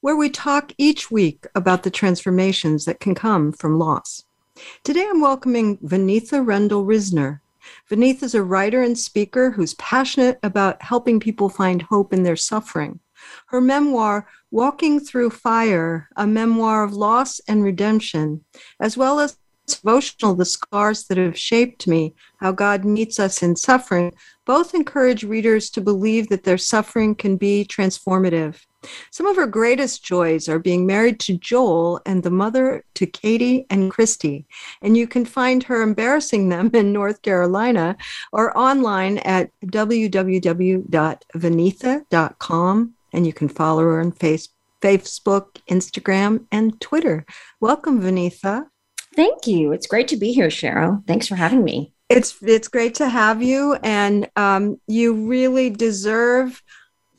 where we talk each week about the transformations that can come from loss. Today I'm welcoming Vaneetha Rendell Risner. Vaneetha is a writer and speaker who's passionate about helping people find hope in their suffering. Her memoir, Walking Through Fire, a memoir of loss and redemption, as well as devotional, The Scars That Have Shaped Me, How God Meets Us in Suffering, both encourage readers to believe that their suffering can be transformative. Some of her greatest joys are being married to Joel and the mother to Katie and Christy. And you can find her embarrassing them in North Carolina or online at www.vaneetha.com. And you can follow her on Facebook. Instagram, and Twitter. Welcome, Vaneetha. Thank you. It's great to be here, Cheryl. Thanks for having me. It's it's great to have you, and um, you really deserve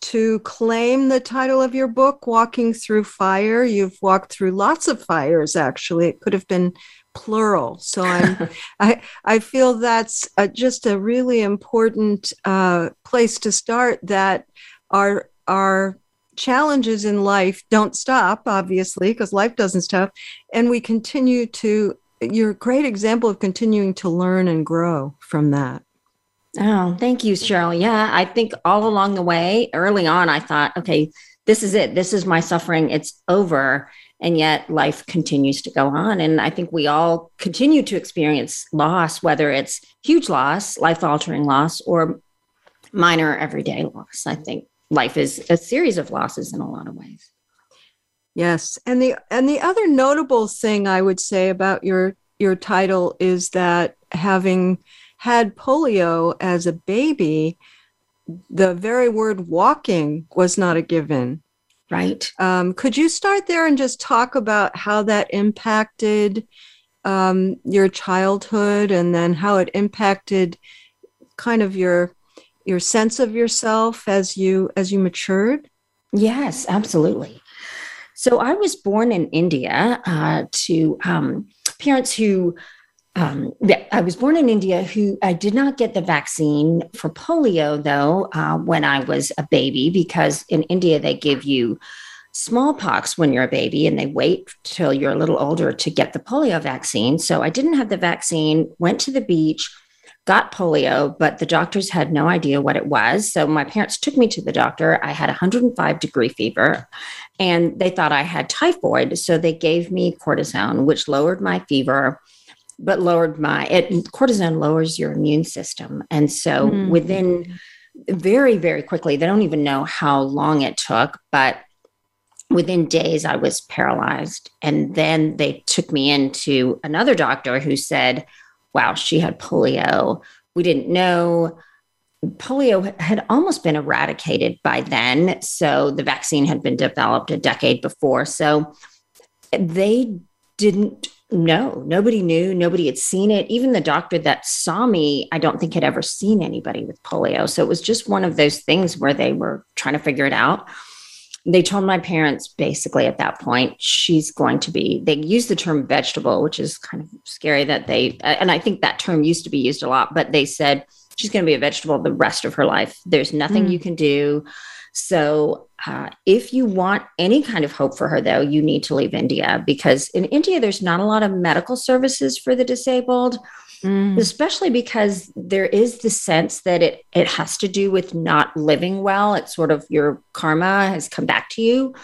to claim the title of your book, "Walking Through Fire." You've walked through lots of fires. Actually, it could have been plural. So I'm, I I feel that's a, just a really important uh, place to start. That our our challenges in life don't stop, obviously, because life doesn't stop. And we continue to, you're a great example of continuing to learn and grow from that. Oh, thank you, Cheryl. Yeah, I think all along the way, early on, I thought, okay, this is it. This is my suffering. It's over. And yet life continues to go on. And I think we all continue to experience loss, whether it's huge loss, life altering loss, or minor everyday loss. I think life is a series of losses in a lot of ways. Yes, and the and the other notable thing I would say about your your title is that having had polio as a baby, the very word walking was not a given. Right. Um, could you start there and just talk about how that impacted um, your childhood and then how it impacted kind of your your sense of yourself as you as you matured? Yes, absolutely. So I was born in India uh, to um, parents who. Um, I was born in India who I did not get the vaccine for polio though uh, when I was a baby because in India they give you smallpox when you're a baby and they wait till you're a little older to get the polio vaccine. So I didn't have the vaccine, went to the beach, got polio, but the doctors had no idea what it was. So my parents took me to the doctor. I had 105 degree fever and they thought I had typhoid. So they gave me cortisone, which lowered my fever, but lowered my, it, cortisone lowers your immune system. And so mm-hmm. within very, very quickly, they don't even know how long it took, but within days I was paralyzed. And then they took me into another doctor who said, wow, she had polio. We didn't know. Polio had almost been eradicated by then. So the vaccine had been developed a decade before. So they didn't know. Nobody knew. Nobody had seen it. Even the doctor that saw me, I don't think had ever seen anybody with polio. So it was just one of those things where they were trying to figure it out they told my parents basically at that point she's going to be they use the term vegetable which is kind of scary that they and i think that term used to be used a lot but they said she's going to be a vegetable the rest of her life there's nothing mm. you can do so uh, if you want any kind of hope for her though you need to leave india because in india there's not a lot of medical services for the disabled Mm. especially because there is the sense that it it has to do with not living well. It's sort of your karma has come back to you.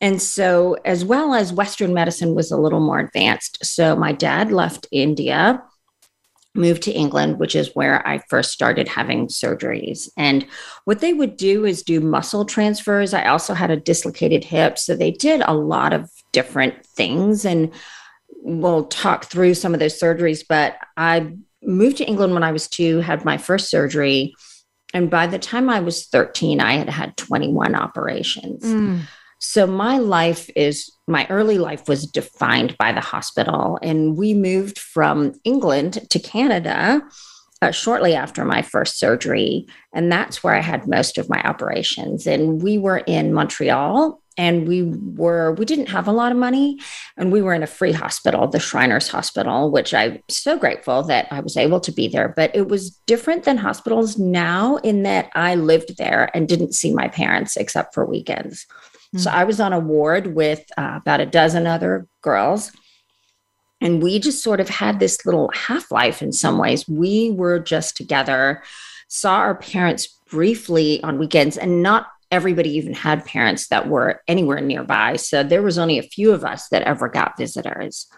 And so, as well as Western medicine was a little more advanced. So, my dad left India, moved to England, which is where I first started having surgeries. And what they would do is do muscle transfers. I also had a dislocated hip. So, they did a lot of different things. And we'll talk through some of those surgeries, but I moved to England when I was two, had my first surgery. And by the time I was 13, I had had 21 operations. Mm. So my life is my early life was defined by the hospital, and we moved from England to Canada uh, shortly after my first surgery, and that's where I had most of my operations. And we were in Montreal, and we were we didn't have a lot of money and we were in a free hospital the shriners hospital which i'm so grateful that i was able to be there but it was different than hospitals now in that i lived there and didn't see my parents except for weekends mm-hmm. so i was on a ward with uh, about a dozen other girls and we just sort of had this little half life in some ways we were just together saw our parents briefly on weekends and not everybody even had parents that were anywhere nearby. So there was only a few of us that ever got visitors.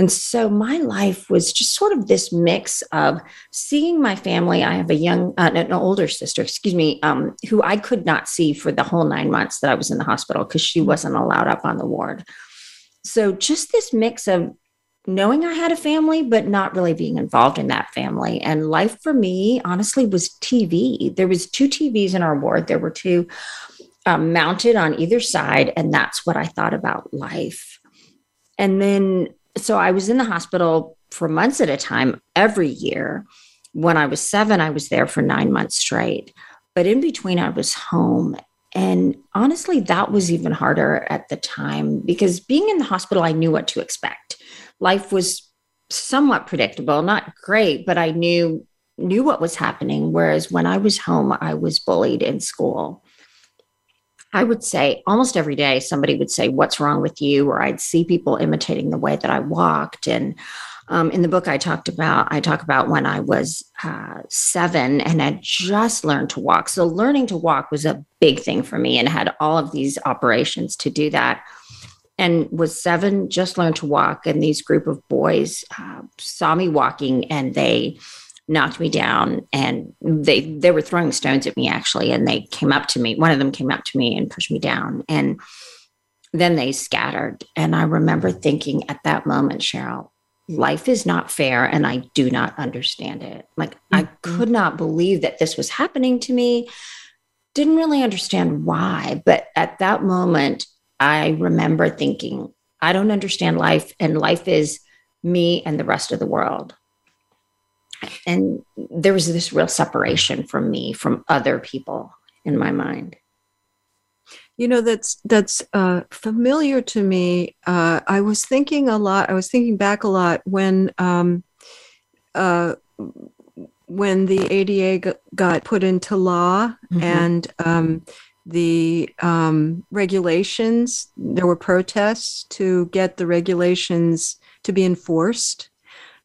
And so my life was just sort of this mix of seeing my family. I have a young, uh, an older sister, excuse me, um, who I could not see for the whole nine months that I was in the hospital because she wasn't allowed up on the ward. So just this mix of knowing I had a family, but not really being involved in that family. And life for me, honestly, was TV. There was two TVs in our ward. There were two um, mounted on either side, and that's what I thought about life. And then, so I was in the hospital for months at a time every year. When I was seven, I was there for nine months straight. But in between, I was home. And honestly, that was even harder at the time because being in the hospital, I knew what to expect life was somewhat predictable, not great, but I knew knew what was happening. Whereas when I was home, I was bullied in school. I would say almost every day somebody would say, What's wrong with you? Or I'd see people imitating the way that I walked. And um, in the book, I talked about, I talk about when I was uh, seven and had just learned to walk. So learning to walk was a big thing for me and had all of these operations to do that and was seven, just learned to walk. And these group of boys uh, saw me walking and they knocked me down and they they were throwing stones at me actually and they came up to me one of them came up to me and pushed me down and then they scattered and i remember thinking at that moment cheryl life is not fair and i do not understand it like mm-hmm. i could not believe that this was happening to me didn't really understand why but at that moment I remember thinking, I don't understand life, and life is me and the rest of the world. And there was this real separation from me, from other people in my mind. You know, that's that's uh, familiar to me. Uh, I was thinking a lot. I was thinking back a lot when um, uh, when the ADA got put into law, mm-hmm. and um, the um, regulations. There were protests to get the regulations to be enforced.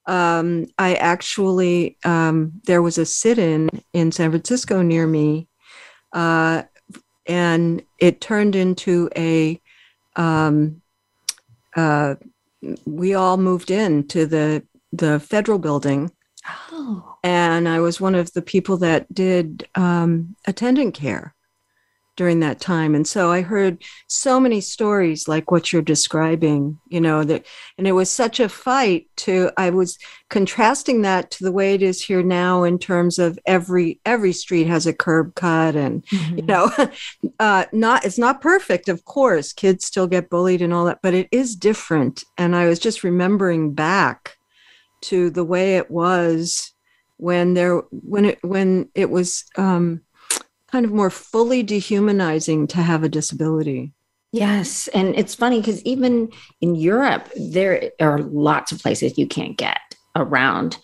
Um, I actually, um, there was a sit in in San Francisco near me, uh, and it turned into a, um, uh, we all moved in to the, the federal building. Oh. And I was one of the people that did um, attendant care during that time and so i heard so many stories like what you're describing you know that and it was such a fight to i was contrasting that to the way it is here now in terms of every every street has a curb cut and mm-hmm. you know uh not it's not perfect of course kids still get bullied and all that but it is different and i was just remembering back to the way it was when there when it when it was um kind of more fully dehumanizing to have a disability. Yes. And it's funny because even in Europe, there are lots of places you can't get around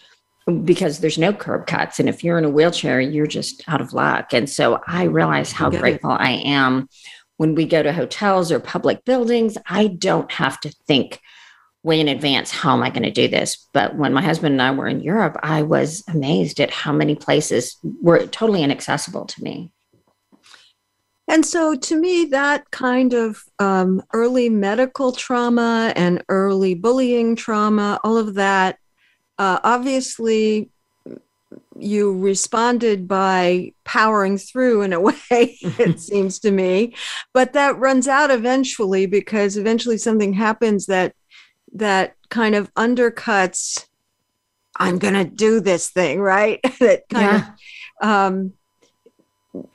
because there's no curb cuts. And if you're in a wheelchair, you're just out of luck. And so I realize how grateful it. I am when we go to hotels or public buildings. I don't have to think way in advance how am I going to do this. But when my husband and I were in Europe, I was amazed at how many places were totally inaccessible to me. And so, to me, that kind of um, early medical trauma and early bullying trauma, all of that, uh, obviously, you responded by powering through in a way, it seems to me. But that runs out eventually because eventually something happens that that kind of undercuts. I'm going to do this thing, right? that kind yeah. of um,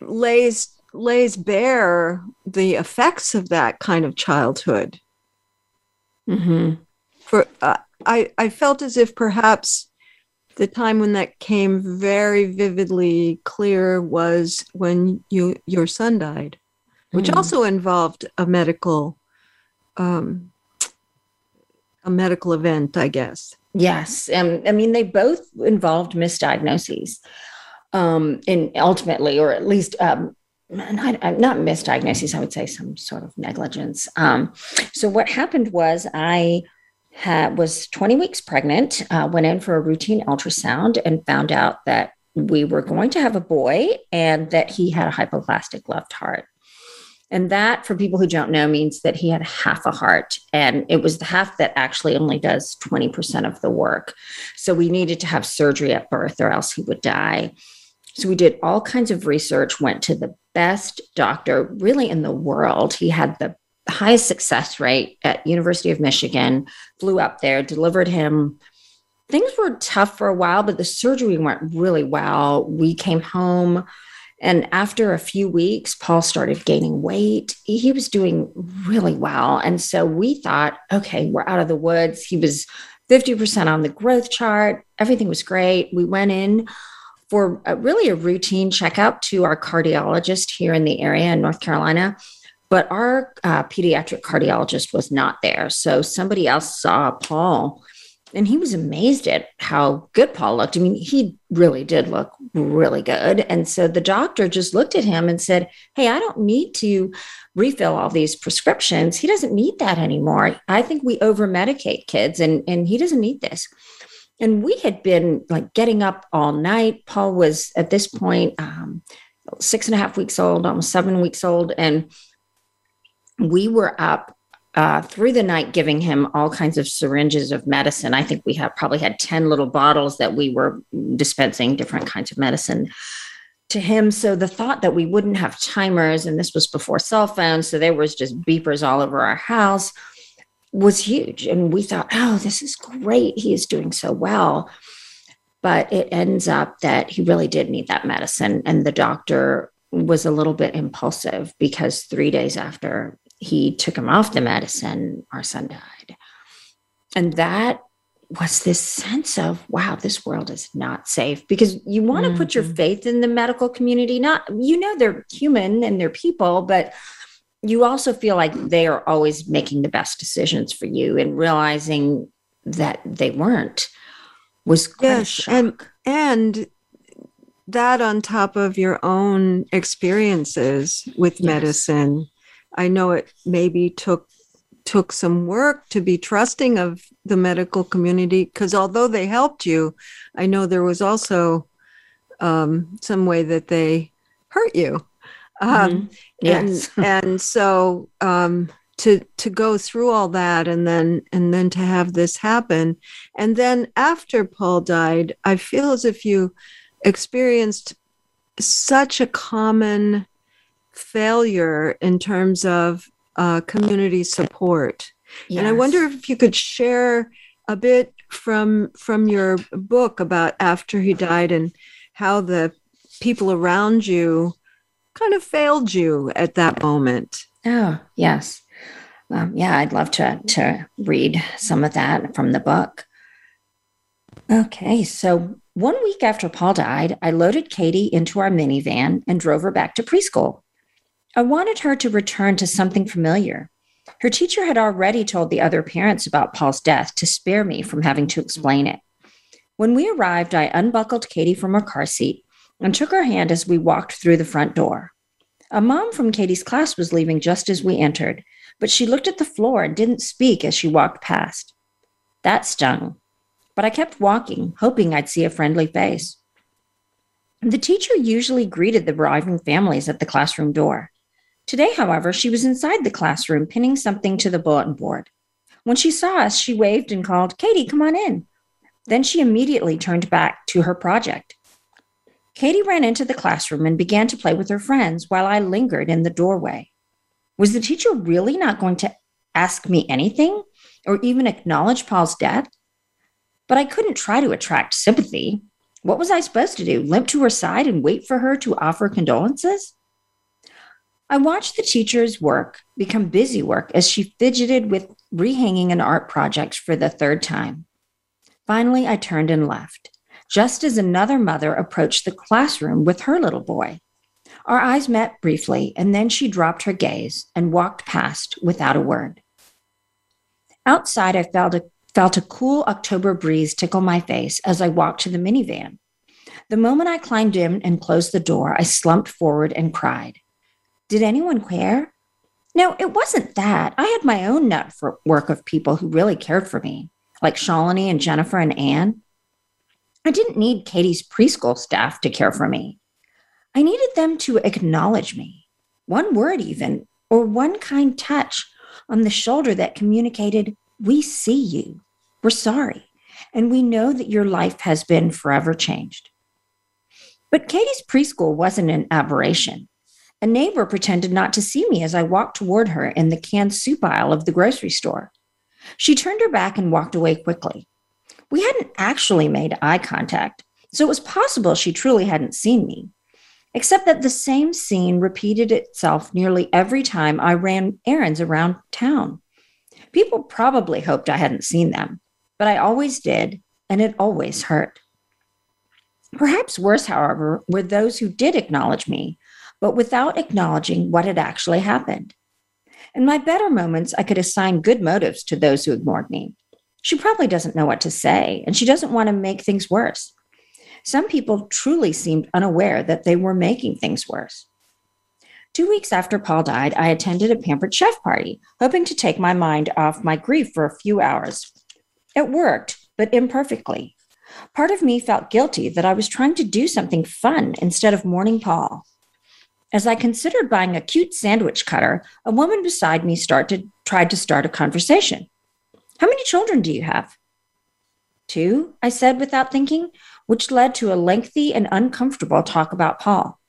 lays lays bare the effects of that kind of childhood. Mm-hmm. For uh, I, I felt as if perhaps the time when that came very vividly clear was when you your son died, which Mm. also involved a medical um, a medical event, I guess. Yes. Um, I mean, they both involved misdiagnoses. Um, and ultimately, or at least um, not, not misdiagnoses, I would say some sort of negligence. Um, so what happened was I had, was 20 weeks pregnant, uh, went in for a routine ultrasound and found out that we were going to have a boy and that he had a hypoplastic left heart. And that, for people who don't know, means that he had half a heart. And it was the half that actually only does 20% of the work. So we needed to have surgery at birth or else he would die. So we did all kinds of research, went to the best doctor really in the world. He had the highest success rate at University of Michigan, flew up there, delivered him. Things were tough for a while, but the surgery went really well. We came home and after a few weeks, Paul started gaining weight. He was doing really well. And so we thought, okay, we're out of the woods. He was 50% on the growth chart. Everything was great. We went in for a, really a routine checkup to our cardiologist here in the area in North Carolina. But our uh, pediatric cardiologist was not there. So somebody else saw Paul and he was amazed at how good Paul looked. I mean, he really did look really good. And so the doctor just looked at him and said, Hey, I don't need to refill all these prescriptions. He doesn't need that anymore. I think we over medicate kids and, and he doesn't need this. And we had been like getting up all night. Paul was at this point um, six and a half weeks old, almost seven weeks old. And we were up uh, through the night giving him all kinds of syringes of medicine. I think we have probably had 10 little bottles that we were dispensing different kinds of medicine to him. So the thought that we wouldn't have timers, and this was before cell phones, so there was just beepers all over our house, was huge. And we thought, oh, this is great. He is doing so well. But it ends up that he really did need that medicine. And the doctor was a little bit impulsive because three days after he took him off the medicine, our son died. And that was this sense of, wow, this world is not safe because you want to mm-hmm. put your faith in the medical community. Not, you know, they're human and they're people, but you also feel like they are always making the best decisions for you and realizing that they weren't was yes, and and that on top of your own experiences with yes. medicine I know it maybe took took some work to be trusting of the medical community because although they helped you, I know there was also um, some way that they hurt you. Um, mm-hmm. Yes. and and so um, to to go through all that and then and then to have this happen, and then after Paul died, I feel as if you experienced such a common failure in terms of uh, community support. Yes. And I wonder if you could share a bit from from your book about after he died and how the people around you kind of failed you at that moment. Oh, yes. Um, yeah, I'd love to to read some of that from the book. Okay, so one week after Paul died, I loaded Katie into our minivan and drove her back to preschool. I wanted her to return to something familiar. Her teacher had already told the other parents about Paul's death to spare me from having to explain it. When we arrived, I unbuckled Katie from her car seat and took her hand as we walked through the front door. A mom from Katie's class was leaving just as we entered, but she looked at the floor and didn't speak as she walked past. That stung, but I kept walking, hoping I'd see a friendly face. The teacher usually greeted the arriving families at the classroom door. Today, however, she was inside the classroom pinning something to the bulletin board. When she saw us, she waved and called, Katie, come on in. Then she immediately turned back to her project. Katie ran into the classroom and began to play with her friends while I lingered in the doorway. Was the teacher really not going to ask me anything or even acknowledge Paul's death? But I couldn't try to attract sympathy. What was I supposed to do? Limp to her side and wait for her to offer condolences? I watched the teacher's work become busy work as she fidgeted with rehanging an art project for the third time. Finally, I turned and left, just as another mother approached the classroom with her little boy. Our eyes met briefly, and then she dropped her gaze and walked past without a word. Outside, I felt a, felt a cool October breeze tickle my face as I walked to the minivan. The moment I climbed in and closed the door, I slumped forward and cried. Did anyone care? No, it wasn't that. I had my own network of people who really cared for me, like Shalini and Jennifer and Anne. I didn't need Katie's preschool staff to care for me. I needed them to acknowledge me, one word even, or one kind touch on the shoulder that communicated, We see you, we're sorry, and we know that your life has been forever changed. But Katie's preschool wasn't an aberration. A neighbor pretended not to see me as I walked toward her in the canned soup aisle of the grocery store. She turned her back and walked away quickly. We hadn't actually made eye contact, so it was possible she truly hadn't seen me. Except that the same scene repeated itself nearly every time I ran errands around town. People probably hoped I hadn't seen them, but I always did, and it always hurt. Perhaps worse, however, were those who did acknowledge me, but without acknowledging what had actually happened. In my better moments, I could assign good motives to those who ignored me. She probably doesn't know what to say, and she doesn't want to make things worse. Some people truly seemed unaware that they were making things worse. Two weeks after Paul died, I attended a pampered chef party, hoping to take my mind off my grief for a few hours. It worked, but imperfectly. Part of me felt guilty that I was trying to do something fun instead of mourning Paul. As I considered buying a cute sandwich cutter, a woman beside me started tried to start a conversation. How many children do you have? Two, I said without thinking, which led to a lengthy and uncomfortable talk about Paul.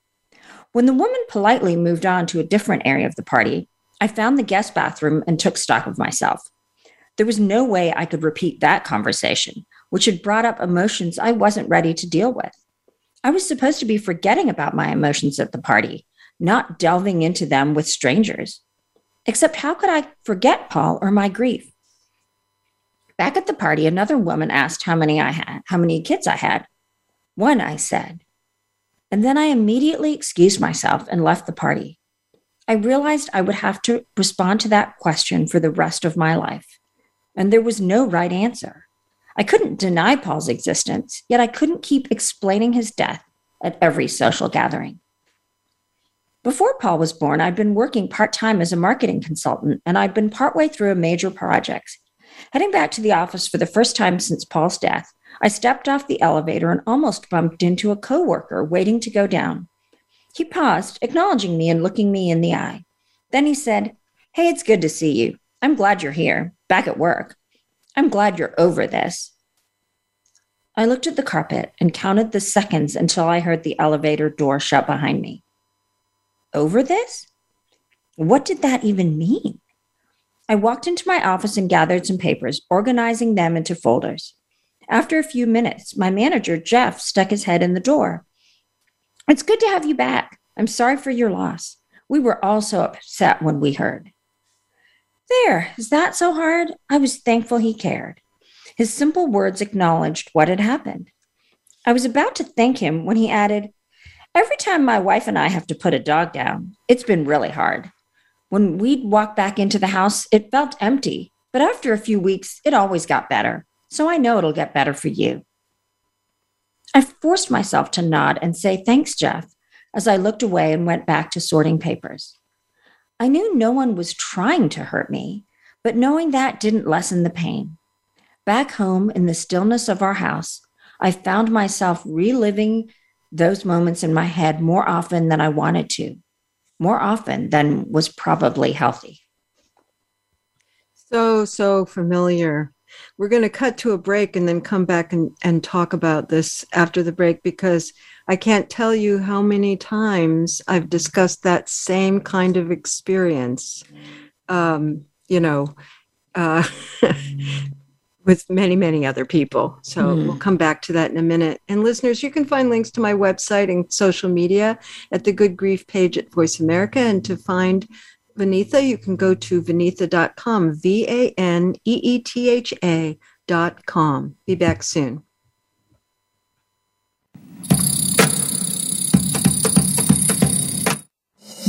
When the woman politely moved on to a different area of the party, I found the guest bathroom and took stock of myself. There was no way I could repeat that conversation, which had brought up emotions I wasn't ready to deal with. I was supposed to be forgetting about my emotions at the party, not delving into them with strangers. Except, how could I forget Paul or my grief? Back at the party, another woman asked how many I had, how many kids I had. One, I said. And then I immediately excused myself and left the party. I realized I would have to respond to that question for the rest of my life. And there was no right answer. I couldn't deny Paul's existence, yet I couldn't keep explaining his death at every social gathering. Before Paul was born, I'd been working part time as a marketing consultant, and I'd been partway through a major project. Heading back to the office for the first time since Paul's death, I stepped off the elevator and almost bumped into a coworker waiting to go down. He paused, acknowledging me and looking me in the eye. Then he said, Hey, it's good to see you. I'm glad you're here, back at work. I'm glad you're over this. I looked at the carpet and counted the seconds until I heard the elevator door shut behind me. Over this? What did that even mean? I walked into my office and gathered some papers, organizing them into folders. After a few minutes, my manager, Jeff, stuck his head in the door. It's good to have you back. I'm sorry for your loss. We were all so upset when we heard. There, is that so hard? I was thankful he cared. His simple words acknowledged what had happened. I was about to thank him when he added, Every time my wife and I have to put a dog down, it's been really hard. When we'd walk back into the house, it felt empty, but after a few weeks, it always got better. So I know it'll get better for you. I forced myself to nod and say, Thanks, Jeff, as I looked away and went back to sorting papers. I knew no one was trying to hurt me, but knowing that didn't lessen the pain. Back home in the stillness of our house, I found myself reliving those moments in my head more often than I wanted to, more often than was probably healthy. So, so familiar. We're going to cut to a break and then come back and, and talk about this after the break because I can't tell you how many times I've discussed that same kind of experience. Um, you know, uh, with many, many other people. So mm. we'll come back to that in a minute. And listeners, you can find links to my website and social media at the Good Grief page at Voice America. And to find Vaneetha, you can go to vaneetha.com, V A N E E T H A.com. Be back soon.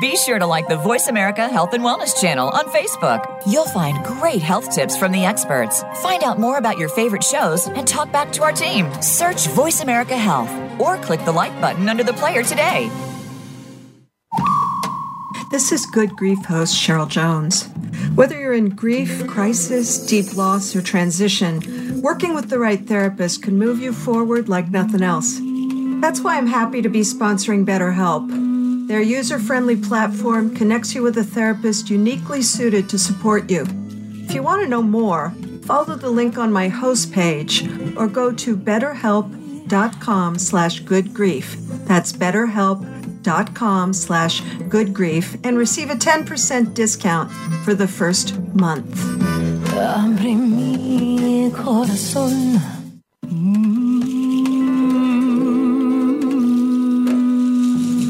Be sure to like the Voice America Health and Wellness channel on Facebook. You'll find great health tips from the experts. Find out more about your favorite shows and talk back to our team. Search Voice America Health or click the like button under the player today. This is Good Grief host Cheryl Jones. Whether you're in grief, crisis, deep loss, or transition, working with the right therapist can move you forward like nothing else. That's why I'm happy to be sponsoring BetterHelp. Their user friendly platform connects you with a therapist uniquely suited to support you. If you want to know more, follow the link on my host page or go to betterhelp.com slash good grief. That's betterhelp.com slash good grief and receive a 10% discount for the first month.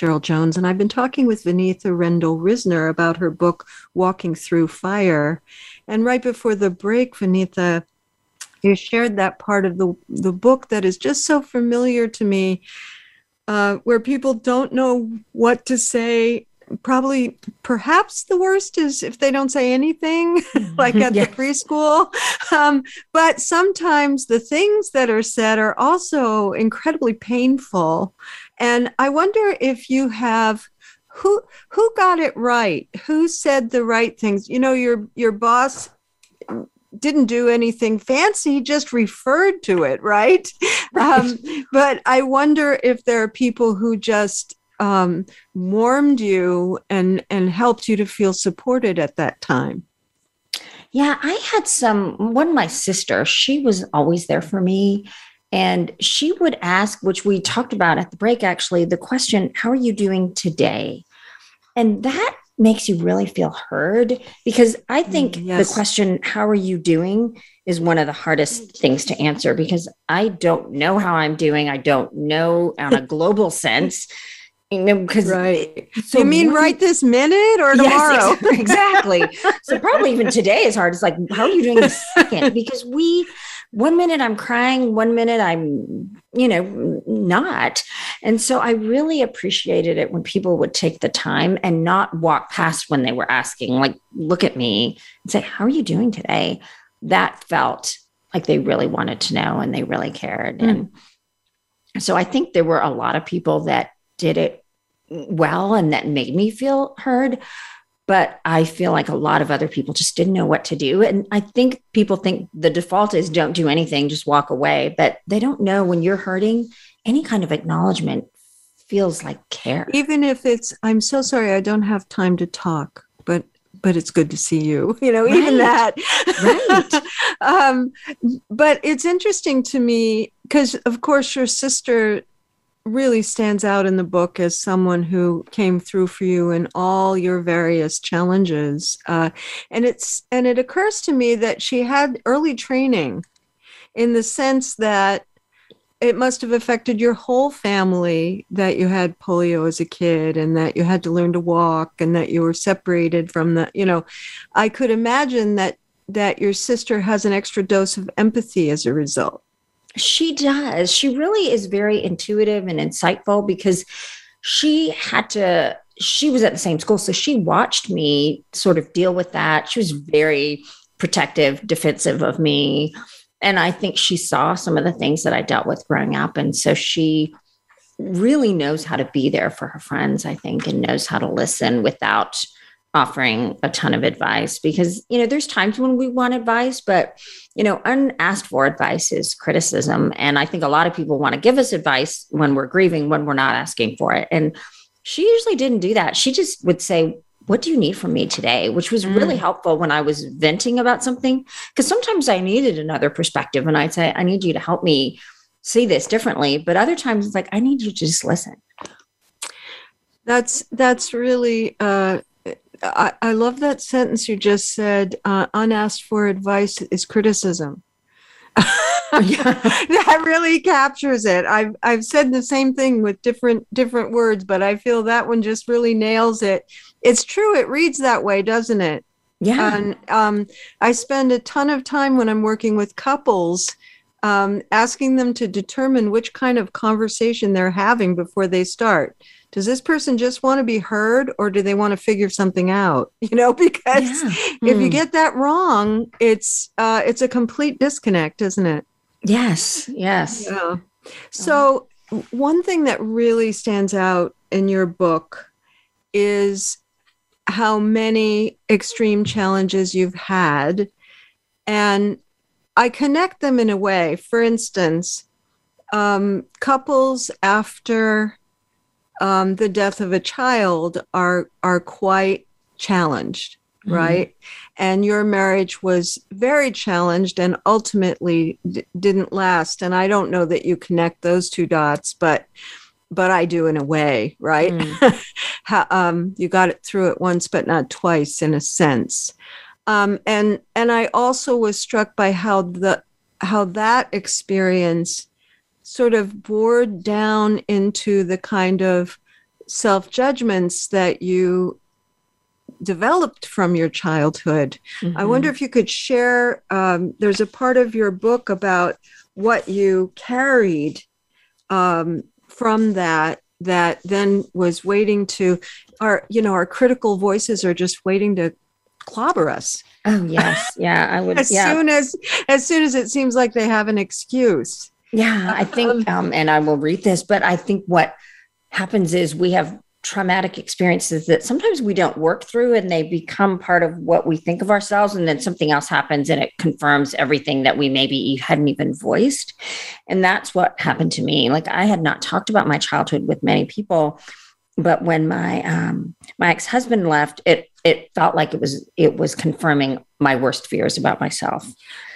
Cheryl Jones, and I've been talking with Vaneetha Rendell Risner about her book, Walking Through Fire. And right before the break, Vaneetha, you shared that part of the, the book that is just so familiar to me, uh, where people don't know what to say. Probably, perhaps the worst is if they don't say anything, like at yes. the preschool. Um, but sometimes the things that are said are also incredibly painful. And I wonder if you have who who got it right? Who said the right things? You know, your your boss didn't do anything fancy, he just referred to it, right? right. Um, but I wonder if there are people who just um, warmed you and and helped you to feel supported at that time. Yeah, I had some. One, my sister, she was always there for me. And she would ask, which we talked about at the break actually, the question, How are you doing today? And that makes you really feel heard because I mm, think yes. the question, How are you doing? is one of the hardest things to answer because I don't know how I'm doing. I don't know on a global sense. You know, because right. So you mean right this minute or tomorrow? Yes, exactly. so probably even today is hard. It's like, how are you doing this second? Because we one minute I'm crying, one minute I'm, you know, not. And so I really appreciated it when people would take the time and not walk past when they were asking, like, look at me and say, How are you doing today? That felt like they really wanted to know and they really cared. Mm. And so I think there were a lot of people that did it well and that made me feel heard but I feel like a lot of other people just didn't know what to do. And I think people think the default is don't do anything, just walk away. But they don't know when you're hurting, any kind of acknowledgement feels like care. Even if it's, I'm so sorry, I don't have time to talk, but but it's good to see you you know right. even that right um, but it's interesting to me because of course your sister really stands out in the book as someone who came through for you in all your various challenges. Uh, and it's and it occurs to me that she had early training in the sense that it must have affected your whole family that you had polio as a kid and that you had to learn to walk and that you were separated from the you know i could imagine that that your sister has an extra dose of empathy as a result She does. She really is very intuitive and insightful because she had to, she was at the same school. So she watched me sort of deal with that. She was very protective, defensive of me. And I think she saw some of the things that I dealt with growing up. And so she really knows how to be there for her friends, I think, and knows how to listen without offering a ton of advice because you know there's times when we want advice but you know unasked for advice is criticism. And i think a lot of people want to give us advice when we're grieving when we're not asking for it. And she usually didn't do that. She just would say what do you need from me today? which was really Mm. helpful when i was venting about something. Because sometimes i needed another perspective and i'd say i need you to help me see this differently. But other times it's like i need you to just listen. That's that's really. Uh, I, I love that sentence you just said. Uh, unasked for advice is criticism. that really captures it. I've I've said the same thing with different different words, but I feel that one just really nails it. It's true. It reads that way, doesn't it? yeah And um, I spend a ton of time when I'm working with couples um, asking them to determine which kind of conversation they're having before they start. Does this person just want to be heard or do they want to figure something out? You know, because Yeah. if you Hmm. get that wrong, it's uh, it's a complete disconnect, isn't it? yes yes Yeah. So, one thing that really stands out in your book is how many extreme challenges you've had. And I connect them in a way. For instance, um, couples after um, the death of a child are are quite challenged, Mhm. right? And your marriage was very challenged and ultimately d- didn't last. And I don't know that you connect those two dots, but but I do in a way, right? Mm. How, um, you got it through it once, but not twice, in a sense. Um, and and I also was struck by how the how that experience sort of bored down into the kind of self judgments that you developed from your childhood. I Mhm. wonder if you could share. Um, there's a part of your book about what you carried um, from that that then was waiting to our you know our critical voices are just waiting to clobber us Oh yes, yeah. I would. as yeah, soon as as soon as it seems like they have an excuse yeah. I think, um, and I will read this, but I think what happens is we have traumatic experiences that sometimes we don't work through, and they become part of what we think of ourselves, and then something else happens, and it confirms everything that we maybe hadn't even voiced, and that's what happened to me. Like I had not talked about my childhood with many people. But when my um, my ex husband left, it it felt like it was it was confirming my worst fears about myself.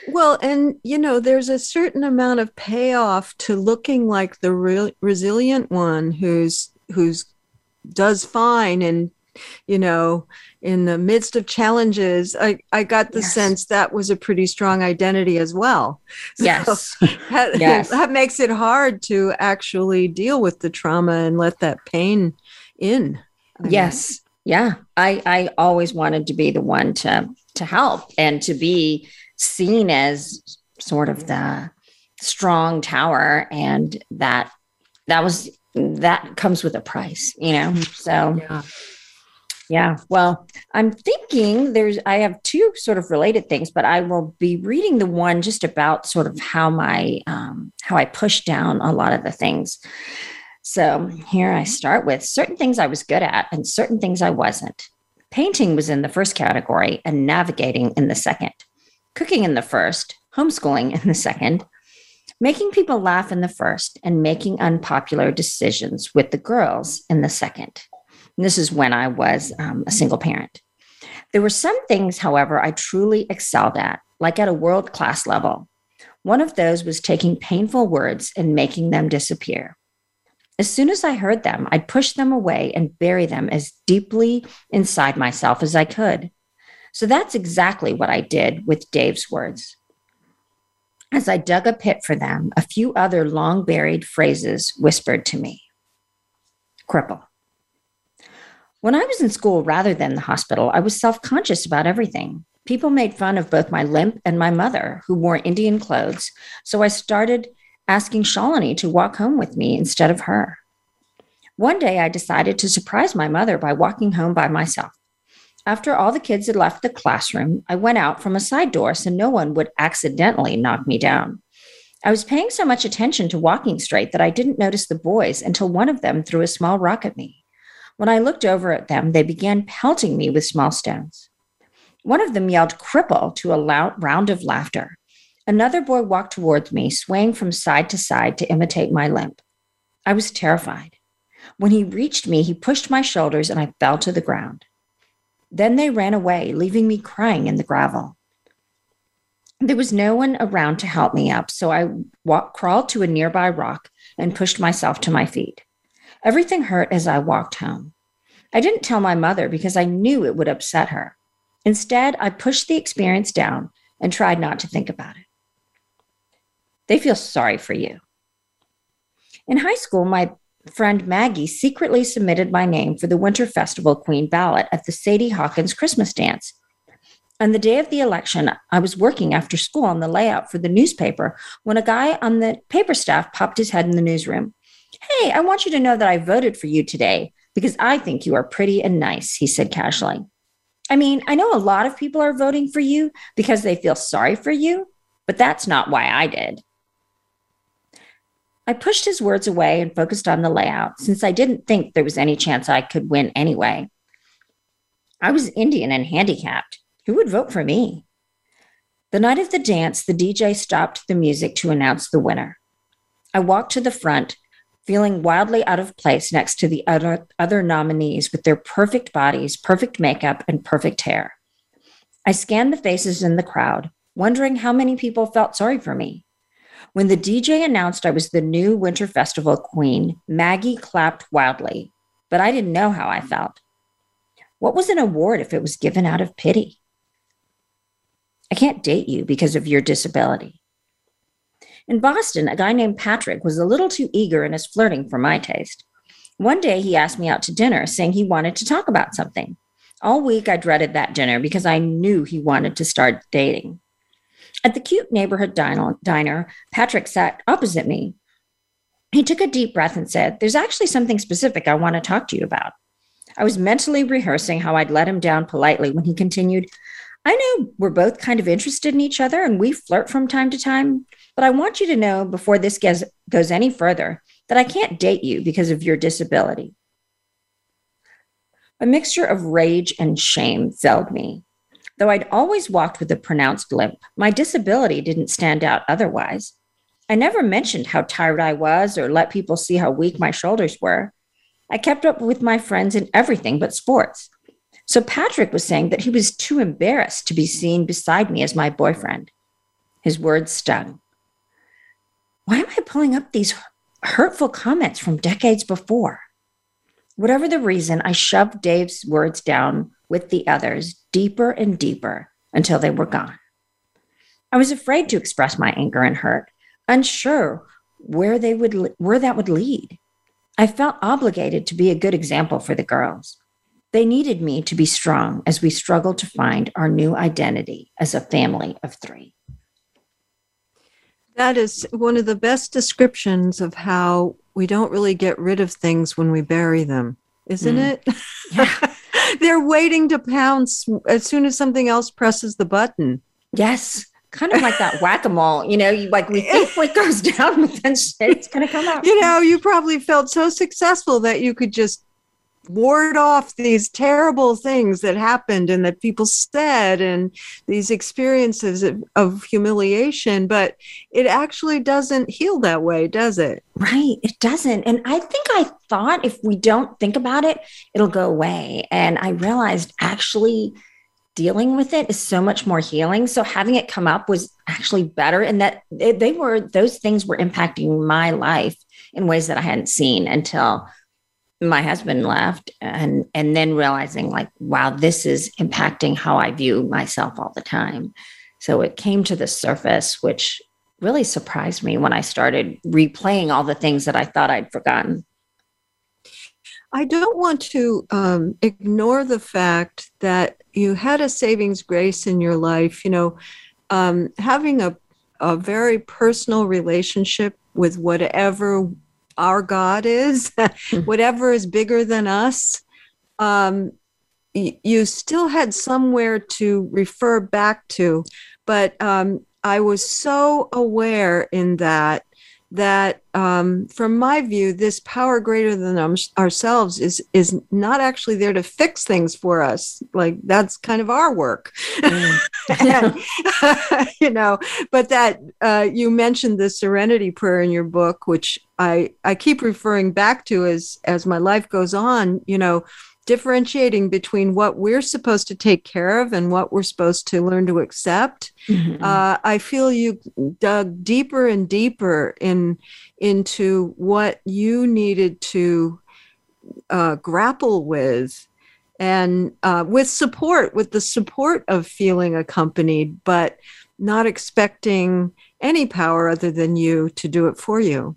Well and you know there's a certain amount of payoff to looking like the real resilient one who's who's does fine and you know in the midst of challenges i i got the Yes. sense that was a pretty strong identity as well So Yes. that, Yes. that makes it hard to actually deal with the trauma and let that pain in I yes yeah i i always wanted to be the one to to help and to be seen as sort of the strong tower and that that was that comes with a price you know? So yeah. yeah well i'm thinking there's i have two sort of related things but i will be reading the one just about sort of how my um, how i pushed down a lot of the things. So here i start with certain things i was good at and certain things i wasn't. Painting was in the first category and navigating in the second cooking in the first homeschooling in the second making people laugh in the first and making unpopular decisions with the girls in the second and this is when I was um, a single parent. There were some things, however, I truly excelled at, like at a world class level. One of those was taking painful words and making them disappear. As soon as I heard them, I'd push them away and bury them as deeply inside myself as I could. So that's exactly what I did with Dave's words. As I dug a pit for them, a few other long buried phrases whispered to me cripple. When I was in school rather than the hospital, I was self conscious about everything. People made fun of both my limp and my mother, who wore Indian clothes. So I started asking Shalini to walk home with me instead of her. One day, I decided to surprise my mother by walking home by myself. After all the kids had left the classroom, I went out from a side door so no one would accidentally knock me down. I was paying so much attention to walking straight that I didn't notice the boys until one of them threw a small rock at me. When I looked over at them, they began pelting me with small stones. One of them yelled cripple to a loud round of laughter. Another boy walked towards me, swaying from side to side to imitate my limp. I was terrified. When he reached me, he pushed my shoulders and I fell to the ground. Then they ran away, leaving me crying in the gravel. There was no one around to help me up, so I crawled to a nearby rock and pushed myself to my feet. Everything hurt as I walked home. I didn't tell my mother because I knew it would upset her. Instead, I pushed the experience down and tried not to think about it. They feel sorry for you. In high school, my friend Maggie secretly submitted my name for the Winter Festival Queen ballot at the Sadie Hawkins Christmas dance. On the day of the election, I was working after school on the layout for the newspaper when a guy on the paper staff popped his head in the newsroom. Hey, I want you to know that I voted for you today because I think you are pretty and nice, he said casually. I mean, I know a lot of people are voting for you because they feel sorry for you, but that's not why I did. I pushed his words away and focused on the layout since I didn't think there was any chance I could win anyway. I was Indian and handicapped. Who would vote for me? The night of the dance, the DJ stopped the music to announce the winner. I walked to the front, feeling wildly out of place next to the other, other nominees with their perfect bodies, perfect makeup, and perfect hair. I scanned the faces in the crowd, wondering how many people felt sorry for me. When the DJ announced I was the new Winter Festival queen, Maggie clapped wildly, but I didn't know how I felt. What was an award if it was given out of pity? I can't date you because of your disability. In Boston, a guy named Patrick was a little too eager in his flirting for my taste. One day he asked me out to dinner, saying he wanted to talk about something. All week I dreaded that dinner because I knew he wanted to start dating. At the cute neighborhood diner, Patrick sat opposite me. He took a deep breath and said, There's actually something specific I want to talk to you about. I was mentally rehearsing how I'd let him down politely when he continued, I know we're both kind of interested in each other and we flirt from time to time, but I want you to know before this gets, goes any further that I can't date you because of your disability. A mixture of rage and shame filled me. Though I'd always walked with a pronounced limp, my disability didn't stand out otherwise. I never mentioned how tired I was or let people see how weak my shoulders were. I kept up with my friends in everything but sports. So Patrick was saying that he was too embarrassed to be seen beside me as my boyfriend. His words stung. Why am I pulling up these hurtful comments from decades before? Whatever the reason, I shoved Dave's words down with the others deeper and deeper until they were gone. I was afraid to express my anger and hurt, unsure where they would where that would lead. I felt obligated to be a good example for the girls. They needed me to be strong as we struggled to find our new identity as a family of 3. That is one of the best descriptions of how we don't really get rid of things when we bury them, isn't mm. it? Yeah. They're waiting to pounce as soon as something else presses the button. Yes. Kind of like that whack a mole, you know, you, like we think what goes down, but then it's going to come out. You know, you probably felt so successful that you could just ward off these terrible things that happened and that people said and these experiences of, of, humiliation but it actually doesn't heal that way does it? Right it doesn't. And i think i thought if we don't think about it it'll go away. And i realized actually dealing with it is so much more healing. So having it come up was actually better and that they were those things were impacting my life in ways that i hadn't seen until my husband left and and then realizing like wow this is impacting how i view myself all the time. So it came to the surface which really surprised me when i started replaying all the things that i thought i'd forgotten. I don't want to um, ignore the fact that you had a savings grace in your life you know um, having a, a very personal relationship with whatever our God is, whatever is bigger than us, um, y- you still had somewhere to refer back to. But um, I was so aware in that that um, from my view this power greater than um, ourselves is is not actually there to fix things for us like that's kind of our work mm. and, you know but that uh, you mentioned the serenity prayer in your book which i i keep referring back to as as my life goes on you know differentiating between what we're supposed to take care of and what we're supposed to learn to accept. Mm-hmm. Uh, I feel you dug deeper and deeper in into what you needed to uh, grapple with, and uh, with support, with the support of feeling accompanied, but not expecting any power other than you to do it for you.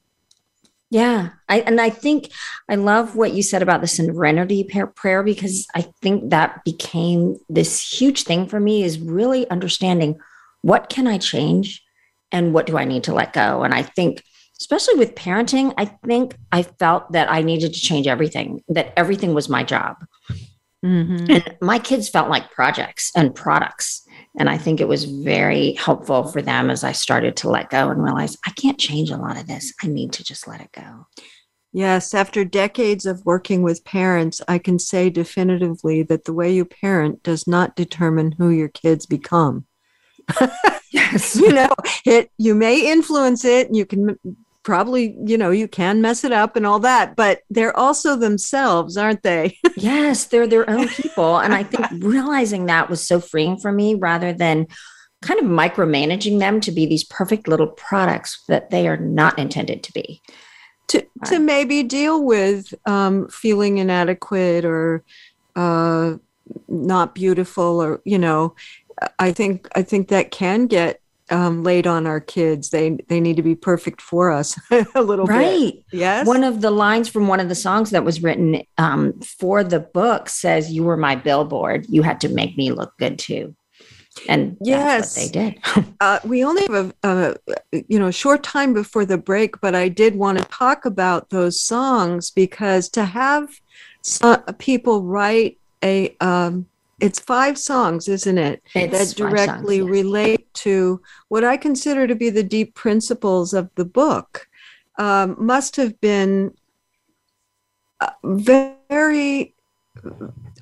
Yeah. I, and I think I love what you said about the serenity prayer because I think that became this huge thing for me is really understanding what can I change and what do I need to let go. And I think, especially with parenting, I think I felt that I needed to change everything, that everything was my job. Mm-hmm. And my kids felt like projects and products. And I think it was very helpful for them as I started to let go and realize I can't change a lot of this. I need to just let it go. Yes, after decades of working with parents, I can say definitively that the way you parent does not determine who your kids become. yes. you know, it you may influence it, you can probably, you know, you can mess it up and all that, but they're also themselves, aren't they? yes, they're their own people. And I think realizing that was so freeing for me rather than kind of micromanaging them to be these perfect little products that they are not intended to be. To, to maybe deal with um, feeling inadequate or uh, not beautiful or you know i think i think that can get um, laid on our kids. They they need to be perfect for us a little right. bit. Yes. One of the lines from one of the songs that was written um, for the book says, "You were my billboard. You had to make me look good too." And yes, they did. uh, we only have a, a you know short time before the break, but I did want to talk about those songs because to have some, people write a um, it's five songs, isn't it? It's that directly songs, relate to what I consider to be the deep principles of the book. Um, must have been uh, very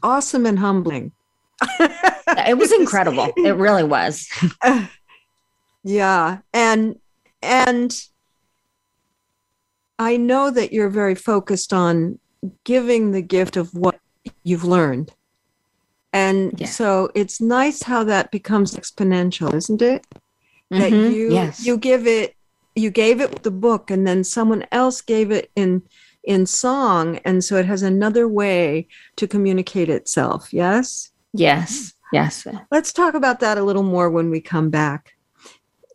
awesome and humbling. it was incredible. It really was. Uh, yeah, and and I know that you're very focused on giving the gift of what you've learned and yeah. so it's nice how that becomes exponential, isn't it? Mm-hmm. That you yes. you give it you gave it the book and then someone else gave it in in song and so it has another way to communicate itself. Yes? Yes. Yes. Let's talk about that a little more when we come back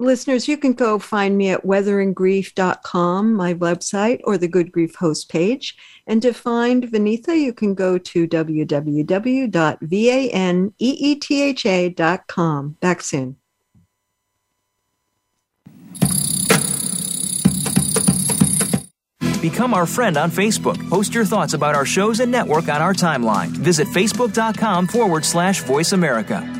listeners, you can go find me at weatheringgrief.com, my website, or the Good Grief host page. And to find Vaneetha, you can go to www.vaneetha.com. Back soon. Become our friend on Facebook. Post your thoughts about our shows and network on our timeline. Visit facebook.com forward slash voice America.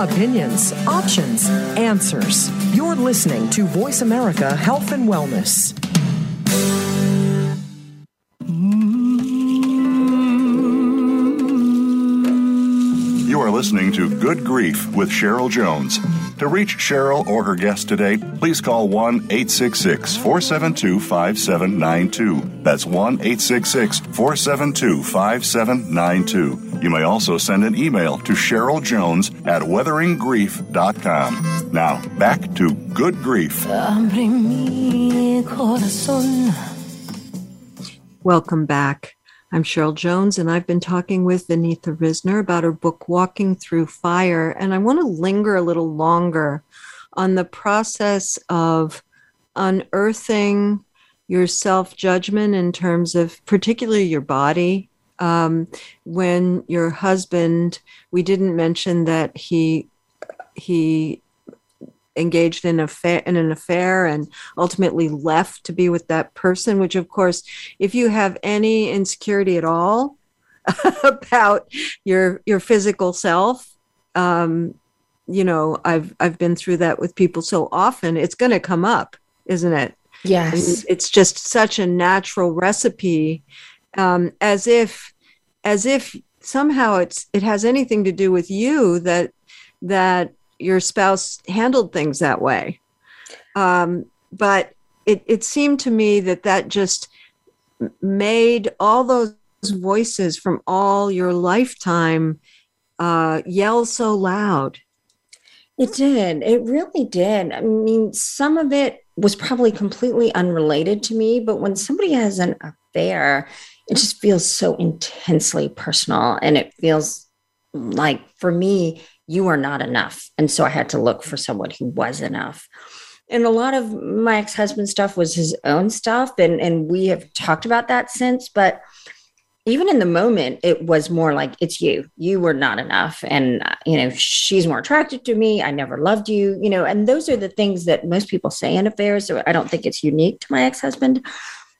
Opinions, options, answers. You're listening to Voice America Health and Wellness. You are listening to Good Grief with Cheryl Jones. To reach Cheryl or her guest today, please call 1 866 472 5792. That's 1 866 472 5792. You may also send an email to Cheryl Jones at weatheringgrief.com. Now, back to Good Grief. Welcome back. I'm Cheryl Jones, and I've been talking with Vaneetha Risner about her book, Walking Through Fire. And I want to linger a little longer on the process of unearthing your self judgment in terms of particularly your body. Um, when your husband, we didn't mention that he he engaged in, affair, in an affair and ultimately left to be with that person, which, of course, if you have any insecurity at all about your your physical self, um, you know, I've I've been through that with people so often. It's going to come up, isn't it? Yes. it's just such a natural recipe, um, as if as if somehow it's it has anything to do with you that that your spouse handled things that way. Um, but it, it seemed to me that that just made all those voices from all your lifetime uh, yell so loud. It did. It really did. I mean, some of it was probably completely unrelated to me, but when somebody has an affair, it just feels so intensely personal. And it feels like for me, you are not enough. And so I had to look for someone who was enough. And a lot of my ex-husband stuff was his own stuff. And, and we have talked about that since, but even in the moment, it was more like, it's you, you were not enough. And, you know, she's more attracted to me. I never loved you, you know, and those are the things that most people say in affairs. So I don't think it's unique to my ex-husband,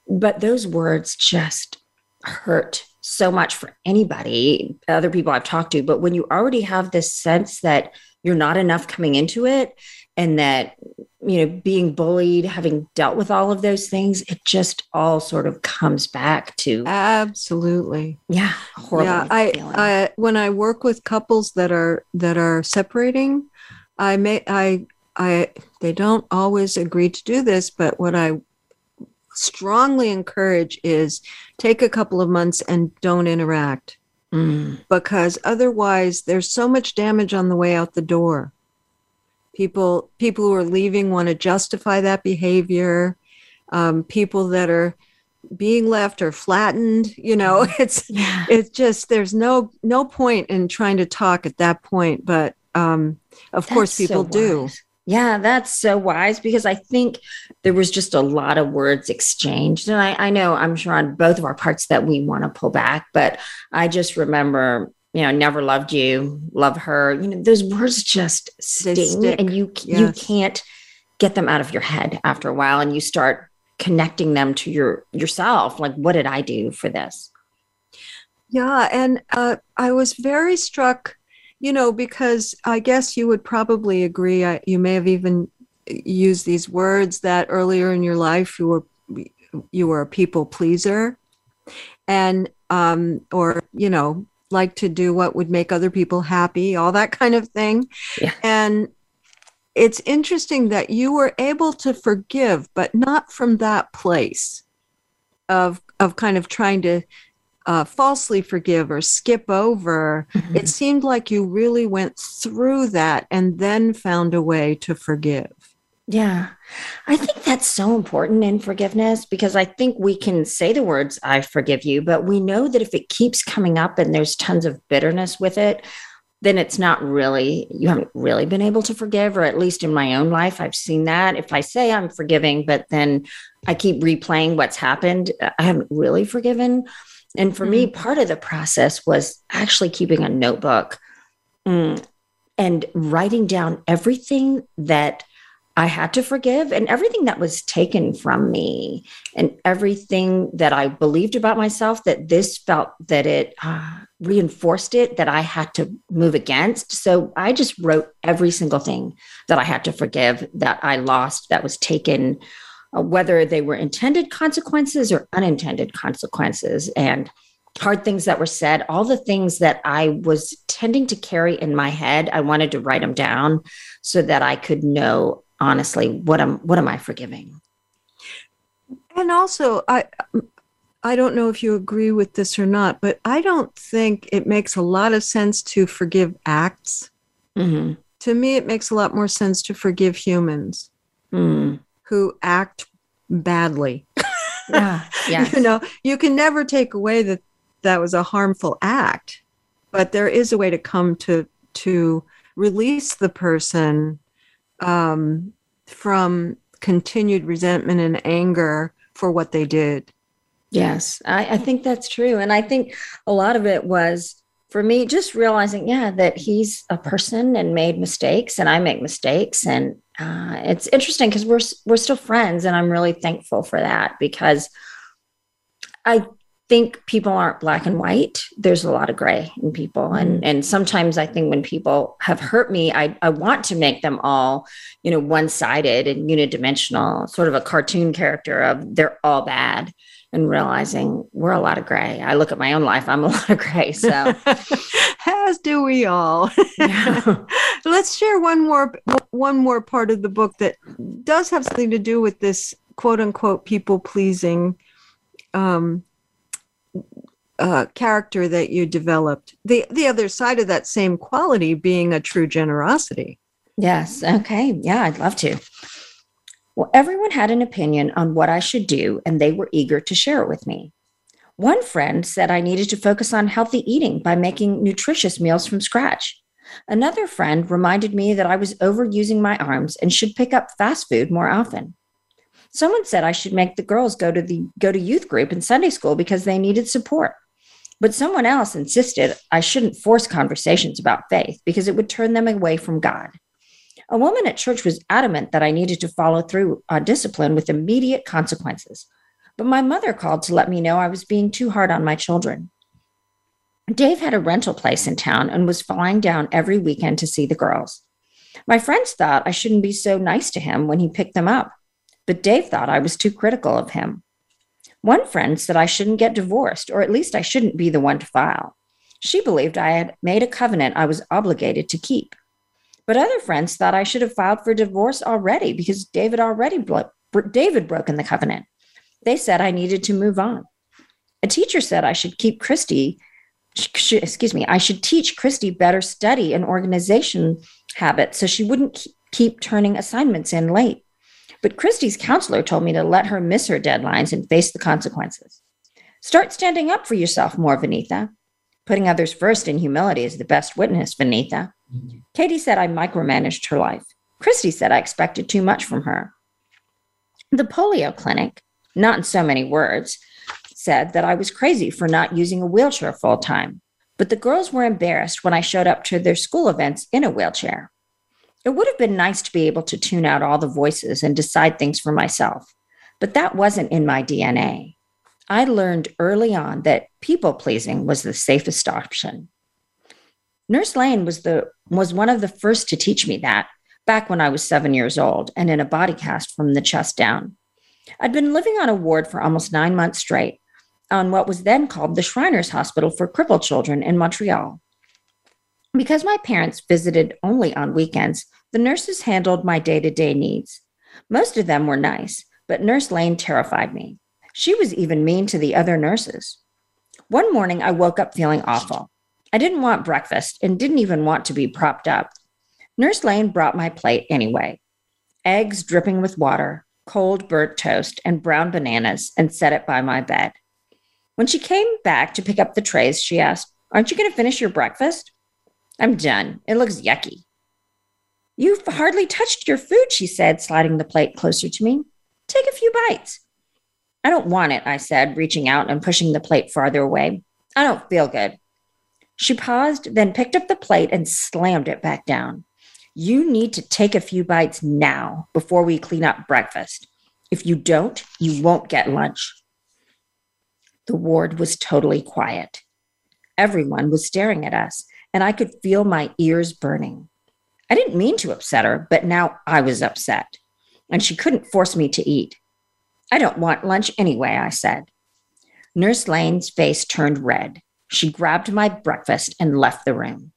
but those words just hurt so much for anybody, other people I've talked to. But when you already have this sense that you're not enough coming into it and that, you know, being bullied, having dealt with all of those things, it just all sort of comes back to absolutely. Yeah. Horrible. Yeah. I, I, when I work with couples that are, that are separating, I may, I, I, they don't always agree to do this, but what I strongly encourage is take a couple of months and don't interact. Mm. because otherwise there's so much damage on the way out the door. People people who are leaving want to justify that behavior. Um, people that are being left or flattened you know it's yeah. it's just there's no no point in trying to talk at that point but um of That's course people so do yeah, that's so wise because I think there was just a lot of words exchanged. And I, I know I'm sure on both of our parts that we want to pull back, but I just remember, you know, never loved you, love her. You know, those words just sting and you yes. you can't get them out of your head after a while and you start connecting them to your yourself. Like, what did I do for this? Yeah. And uh, I was very struck you know, because I guess you would probably agree. I, you may have even used these words that earlier in your life you were you were a people pleaser, and um, or you know, like to do what would make other people happy, all that kind of thing. Yeah. And it's interesting that you were able to forgive, but not from that place of of kind of trying to uh, falsely forgive or skip over. Mm-hmm. It seemed like you really went through that and then found a way to forgive. Yeah. I think that's so important in forgiveness because I think we can say the words, I forgive you, but we know that if it keeps coming up and there's tons of bitterness with it, then it's not really, you haven't really been able to forgive, or at least in my own life, I've seen that. If I say I'm forgiving, but then I keep replaying what's happened, I haven't really forgiven. And for mm-hmm. me, part of the process was actually keeping a notebook mm, and writing down everything that I had to forgive and everything that was taken from me and everything that I believed about myself that this felt that it uh, reinforced it that I had to move against. So I just wrote every single thing that I had to forgive that I lost, that was taken uh, whether they were intended consequences or unintended consequences. And hard things that were said, all the things that I was tending to carry in my head, I wanted to write them down so that I could know honestly what am what am I forgiving. And also, I I don't know if you agree with this or not, but I don't think it makes a lot of sense to forgive acts. Mm-hmm. To me, it makes a lot more sense to forgive humans Mm. Who act badly. Yeah, yes. You know, you can never take away that that was a harmful act, but there is a way to come to to release the person um, from continued resentment and anger for what they did. Yes, I, I think that's true. And I think a lot of it was for me just realizing, yeah, that he's a person and made mistakes and I make mistakes. And uh, it's interesting because we're, we're still friends. And I'm really thankful for that because I think people aren't black and white. There's a lot of gray in people. And, and sometimes I think when people have hurt me, I, I want to make them all, you know, one sided and unidimensional, sort of a cartoon character of they're all bad and realizing we're a lot of gray. I look at my own life, I'm a lot of gray. So, As do we all. Let's share one more one more part of the book that does have something to do with this quote unquote people pleasing um, uh, character that you developed. The the other side of that same quality being a true generosity. yes. Okay. Yeah, I'd love to. Well, everyone had an opinion on what I should do, and they were eager to share it with me. One friend said I needed to focus on healthy eating by making nutritious meals from scratch. Another friend reminded me that I was overusing my arms and should pick up fast food more often. Someone said I should make the girls go to the go to youth group in Sunday school because they needed support. But someone else insisted I shouldn't force conversations about faith because it would turn them away from God. A woman at church was adamant that I needed to follow through on discipline with immediate consequences. But my mother called to let me know I was being too hard on my children. Dave had a rental place in town and was flying down every weekend to see the girls. My friends thought I shouldn't be so nice to him when he picked them up, but Dave thought I was too critical of him. One friend said I shouldn't get divorced, or at least I shouldn't be the one to file. She believed I had made a covenant I was obligated to keep. But other friends thought I should have filed for divorce already because David already blo- David broken the covenant. They said I needed to move on. A teacher said I should keep Christy, sh- excuse me, I should teach Christy better study and organization habits so she wouldn't keep, turning assignments in late. But Christy's counselor told me to let her miss her deadlines and face the consequences. Start standing up for yourself more, Vaneetha. Putting others first in humility is the best witness, Vaneetha. Katie said I micromanaged her life. Christy said I expected too much from her. The polio clinic, not in so many words, said that I was crazy for not using a wheelchair full time. But the girls were embarrassed when I showed up to their school events in a wheelchair. It would have been nice to be able to tune out all the voices and decide things for myself, but that wasn't in my DNA. I learned early on that people pleasing was the safest option. Nurse Lane was the was one of the first to teach me that back when I was 7 years old and in a body cast from the chest down. I'd been living on a ward for almost 9 months straight on what was then called the Shriners Hospital for Crippled Children in Montreal. Because my parents visited only on weekends, the nurses handled my day to day needs. Most of them were nice, but Nurse Lane terrified me. She was even mean to the other nurses. One morning, I woke up feeling awful. I didn't want breakfast and didn't even want to be propped up. Nurse Lane brought my plate anyway eggs dripping with water, cold burnt toast, and brown bananas, and set it by my bed. When she came back to pick up the trays, she asked, Aren't you going to finish your breakfast? I'm done. It looks yucky. You've hardly touched your food, she said, sliding the plate closer to me. Take a few bites. I don't want it, I said, reaching out and pushing the plate farther away. I don't feel good. She paused, then picked up the plate and slammed it back down. You need to take a few bites now before we clean up breakfast. If you don't, you won't get lunch. The ward was totally quiet. Everyone was staring at us, and I could feel my ears burning. I didn't mean to upset her, but now I was upset, and she couldn't force me to eat. I don't want lunch anyway, I said. Nurse Lane's face turned red. She grabbed my breakfast and left the room.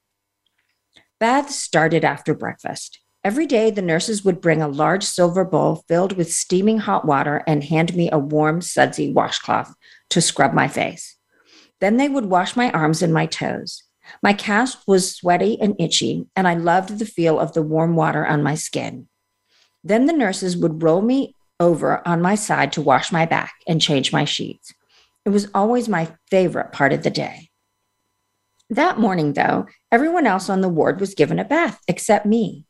Baths started after breakfast. Every day, the nurses would bring a large silver bowl filled with steaming hot water and hand me a warm, sudsy washcloth to scrub my face. Then they would wash my arms and my toes. My cast was sweaty and itchy, and I loved the feel of the warm water on my skin. Then the nurses would roll me over on my side to wash my back and change my sheets. It was always my favorite part of the day. That morning, though, everyone else on the ward was given a bath except me.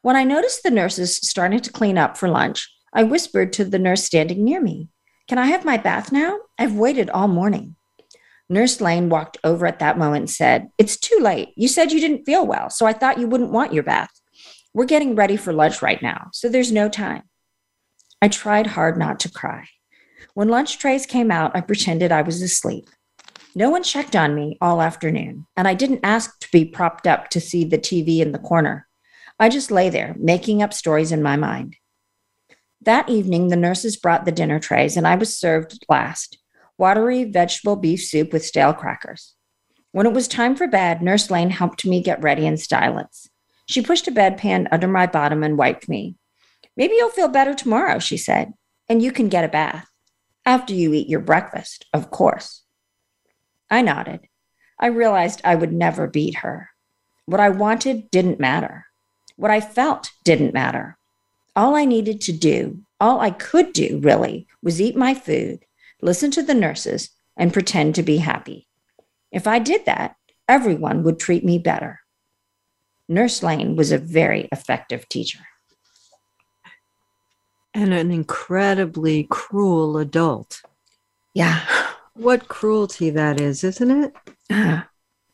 When I noticed the nurses starting to clean up for lunch, I whispered to the nurse standing near me, Can I have my bath now? I've waited all morning. Nurse Lane walked over at that moment and said, It's too late. You said you didn't feel well, so I thought you wouldn't want your bath. We're getting ready for lunch right now, so there's no time. I tried hard not to cry. When lunch trays came out, I pretended I was asleep. No one checked on me all afternoon, and I didn't ask to be propped up to see the TV in the corner. I just lay there, making up stories in my mind. That evening, the nurses brought the dinner trays, and I was served last watery vegetable beef soup with stale crackers. When it was time for bed, Nurse Lane helped me get ready in silence. She pushed a bedpan under my bottom and wiped me. Maybe you'll feel better tomorrow, she said, and you can get a bath. After you eat your breakfast, of course. I nodded. I realized I would never beat her. What I wanted didn't matter. What I felt didn't matter. All I needed to do, all I could do really, was eat my food, listen to the nurses, and pretend to be happy. If I did that, everyone would treat me better. Nurse Lane was a very effective teacher. And an incredibly cruel adult. Yeah. What cruelty that is, isn't it? Uh,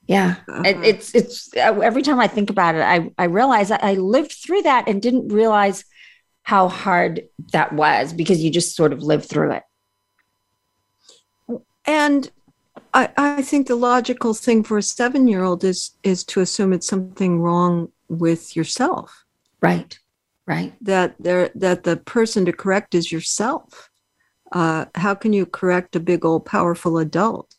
yeah. Uh-huh. It, it's, it's, uh, every time I think about it, I, I realize I lived through that and didn't realize how hard that was because you just sort of lived through it. And I, I think the logical thing for a seven year old is is to assume it's something wrong with yourself. Right. Right. That there that the person to correct is yourself. Uh, how can you correct a big old powerful adult?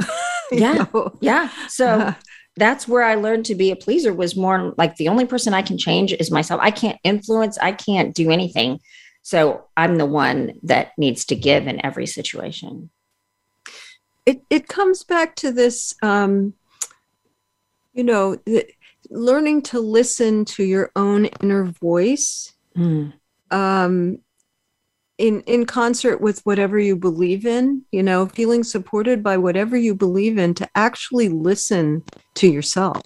Yeah. know? Yeah. So Uh, that's where I learned to be a pleaser was more like the only person I can change is myself. I can't influence, I can't do anything. So I'm the one that needs to give in every situation. it it comes back to this um you know the, learning to listen to your own inner voice um in in concert with whatever you believe in you know feeling supported by whatever you believe in to actually listen to yourself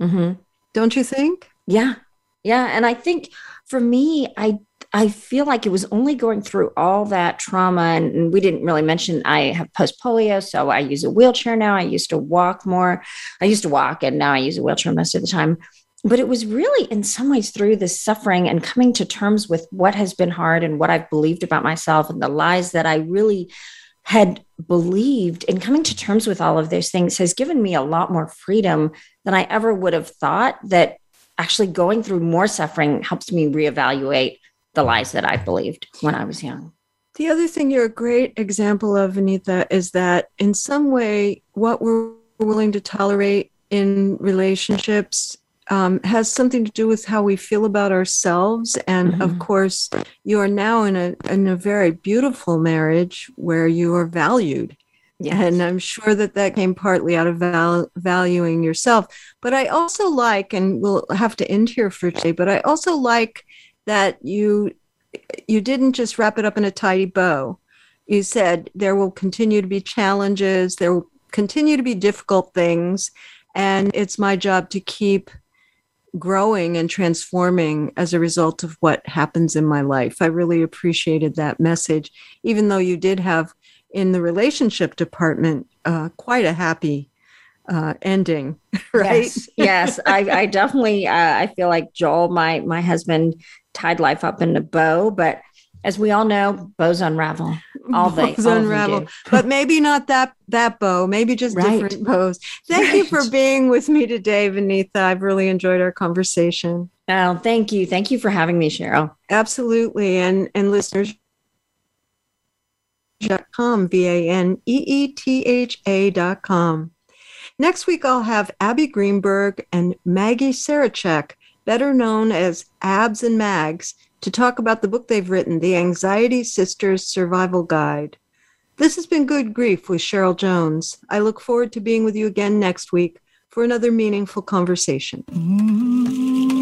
Mm-hmm. don't you think Yeah. Yeah. And I think for me, I I feel like it was only going through all that trauma. And, and we didn't really mention I have post polio. So I use a wheelchair now. I used to walk more. I used to walk and now I use a wheelchair most of the time. But it was really, in some ways, through this suffering and coming to terms with what has been hard and what I've believed about myself and the lies that I really had believed and coming to terms with all of those things has given me a lot more freedom than I ever would have thought that actually going through more suffering helps me reevaluate the lies that I believed when I was young. The other thing you're a great example of, Anita, is that in some way, what we're willing to tolerate in relationships um, has something to do with how we feel about ourselves. And of Mhm. course, you are now in a in a very beautiful marriage where you are valued. And I'm sure that that came partly out of val- valuing yourself. But I also like, and we'll have to end here for today. But I also like that you you didn't just wrap it up in a tidy bow. You said there will continue to be challenges, there will continue to be difficult things, and it's my job to keep growing and transforming as a result of what happens in my life. I really appreciated that message, even though you did have in the relationship department uh, quite a happy uh, ending, right? Yes, yes. I, I definitely uh, I feel like Joel, my my husband, tied life up in a bow, but as we all know, bows unravel. All they Bows all unravel, but maybe not that that bow. Maybe just Right. different bows. Thank you for being with me today, Vaneetha. I've really enjoyed our conversation. Oh, thank you, thank you for having me, Cheryl. Absolutely, and and listeners, vaneetha.com, V A N E E T H A.com. Next week, I'll have Abbe Greenberg and Maggie Sarachek, better known as Abs and Mags, to talk about the book they've written, The Anxiety Sisters Survival Guide. This has been Good Grief with Cheryl Jones. I look forward to being with you again next week for another meaningful conversation. Mm-hmm.